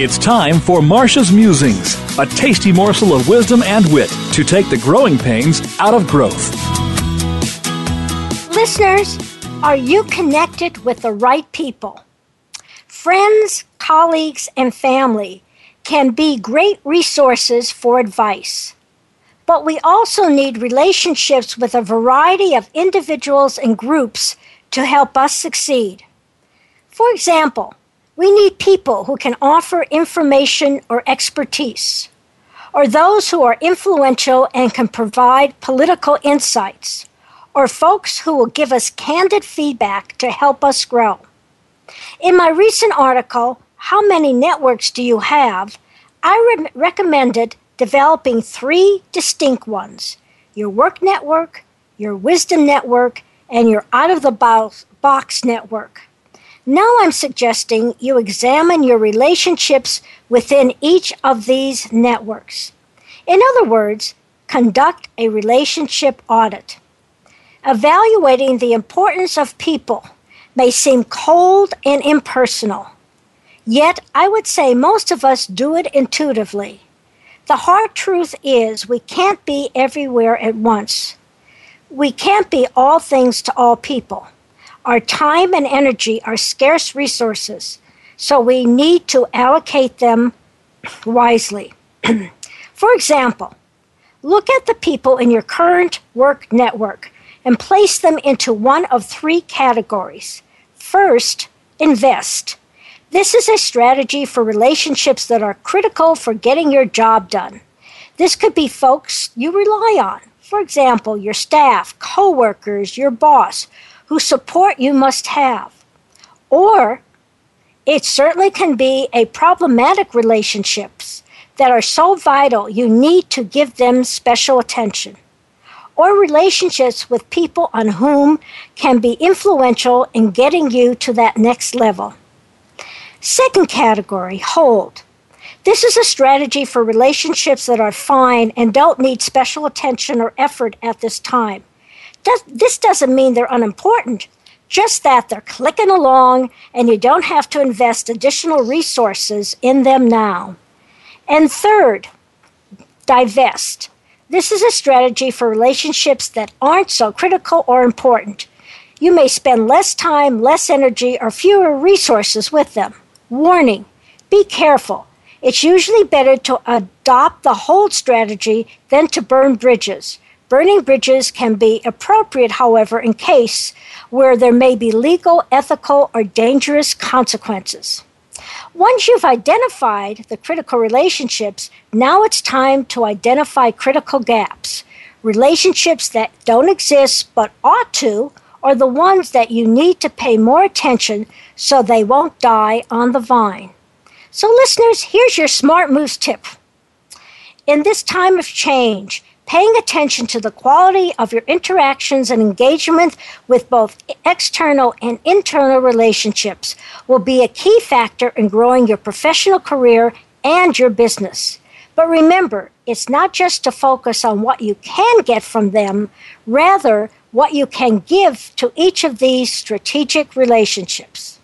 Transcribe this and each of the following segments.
It's time for Marcia's Musings, a tasty morsel of wisdom and wit to take the growing pains out of growth. Listeners, are you connected with the right people? Friends, colleagues, and family can be great resources for advice. But we also need relationships with a variety of individuals and groups to help us succeed. For example, we need people who can offer information or expertise, or those who are influential and can provide political insights, or folks who will give us candid feedback to help us grow. In my recent article, How Many Networks Do You Have? I re- recommended developing three distinct ones your work network, your wisdom network, and your out of the box network. Now I'm suggesting you examine your relationships within each of these networks. In other words, conduct a relationship audit. Evaluating the importance of people may seem cold and impersonal. Yet, I would say most of us do it intuitively. The hard truth is we can't be everywhere at once. We can't be all things to all people. Our time and energy are scarce resources, so we need to allocate them wisely. For example, look at the people in your current work network and place them into one of three categories. First, invest. This is a strategy for relationships that are critical for getting your job done. This could be folks you rely on. For example, your staff, coworkers, your boss, whose support you must have. Or it certainly can be a problematic relationships that are so vital you need to give them special attention. Or relationships with people on whom can be influential in getting you to that next level. Second category, hold. This is a strategy for relationships that are fine and don't need special attention or effort at this time this doesn't mean they're unimportant, just that they're clicking along and you don't have to invest additional resources in them now. And third, divest. This is a strategy for relationships that aren't so critical or important. You may spend less time, less energy, or fewer resources with them. Warning be careful. It's usually better to adopt the hold strategy than to burn bridges. Burning bridges can be appropriate, however, in case where there may be legal, ethical, or dangerous consequences. Once you've identified the critical relationships, now it's time to identify critical gaps. Relationships that don't exist but ought to, or the ones that you need to pay more attention so they won't die on the vine. So, listeners, here's your smart moves tip. In this time of change, paying attention to the quality of your interactions and engagement with both external and internal relationships will be a key factor in growing your professional career and your business. But remember, it's not just to focus on what you can get from them, rather, what you can give to each of these strategic relationships.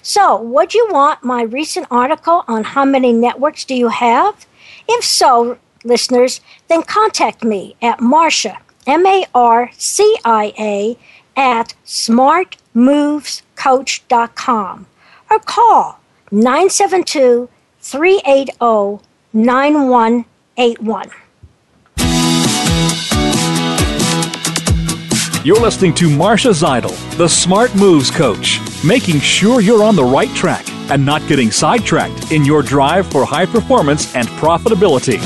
So, would you want my recent article on how many networks do you have? If so, listeners, then contact me at Marcia, M A R C I A, at smartmovescoach.com or call 972 380 9181. You're listening to Marcia Zidle, the Smart Moves Coach, making sure you're on the right track and not getting sidetracked in your drive for high performance and profitability.